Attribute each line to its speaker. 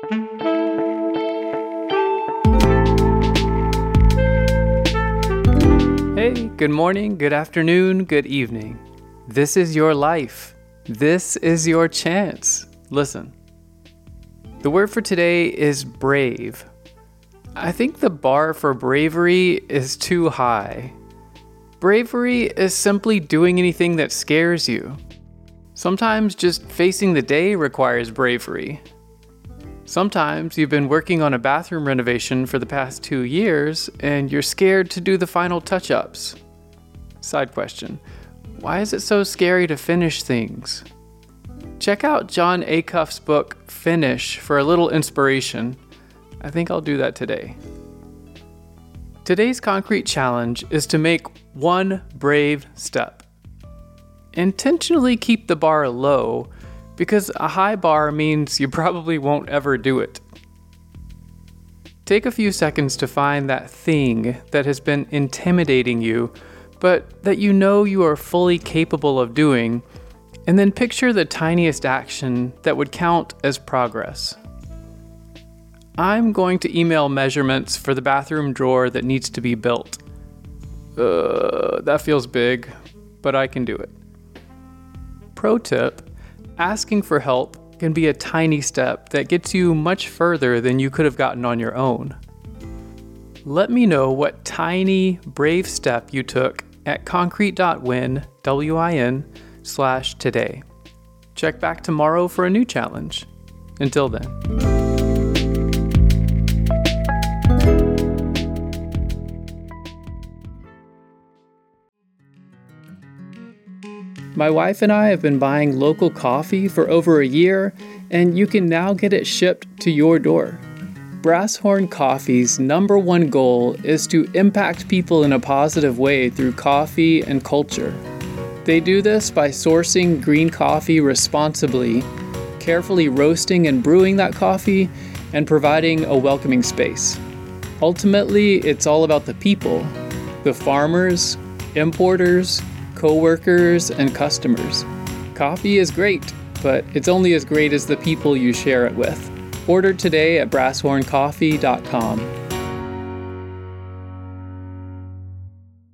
Speaker 1: Hey, good morning, good afternoon, good evening. This is your life. This is your chance. Listen. The word for today is brave. I think the bar for bravery is too high. Bravery is simply doing anything that scares you. Sometimes just facing the day requires bravery. Sometimes you've been working on a bathroom renovation for the past two years and you're scared to do the final touch ups. Side question Why is it so scary to finish things? Check out Jon Acuff's book, Finish, for a little inspiration. I think I'll do that today. Today's concrete challenge is to make one brave step. Intentionally keep the bar low because a high bar means you probably won't ever do it. Take a few seconds to find that thing that has been intimidating you, but that you know you are fully capable of doing, and then picture the tiniest action that would count as progress. I'm going to email measurements for the bathroom drawer that needs to be built. Uh, that feels big, but I can do it. Pro tip asking for help can be a tiny step that gets you much further than you could have gotten on your own. Let me know what tiny, brave step you took at concrete.win, W-I-N, slash today. Check back tomorrow for a new challenge. Until then. My wife and I have been buying local coffee for over a year, and you can now get it shipped to your door. Brasshorn Coffee's number one goal is to impact people in a positive way through coffee and culture. They do this by sourcing green coffee responsibly, carefully roasting and brewing that coffee, and providing a welcoming space. Ultimately, it's all about the people the farmers, importers, coworkers, and customers. Coffee is great, but it's only as great as the people you share it with. Order today at brasshorncoffee.com.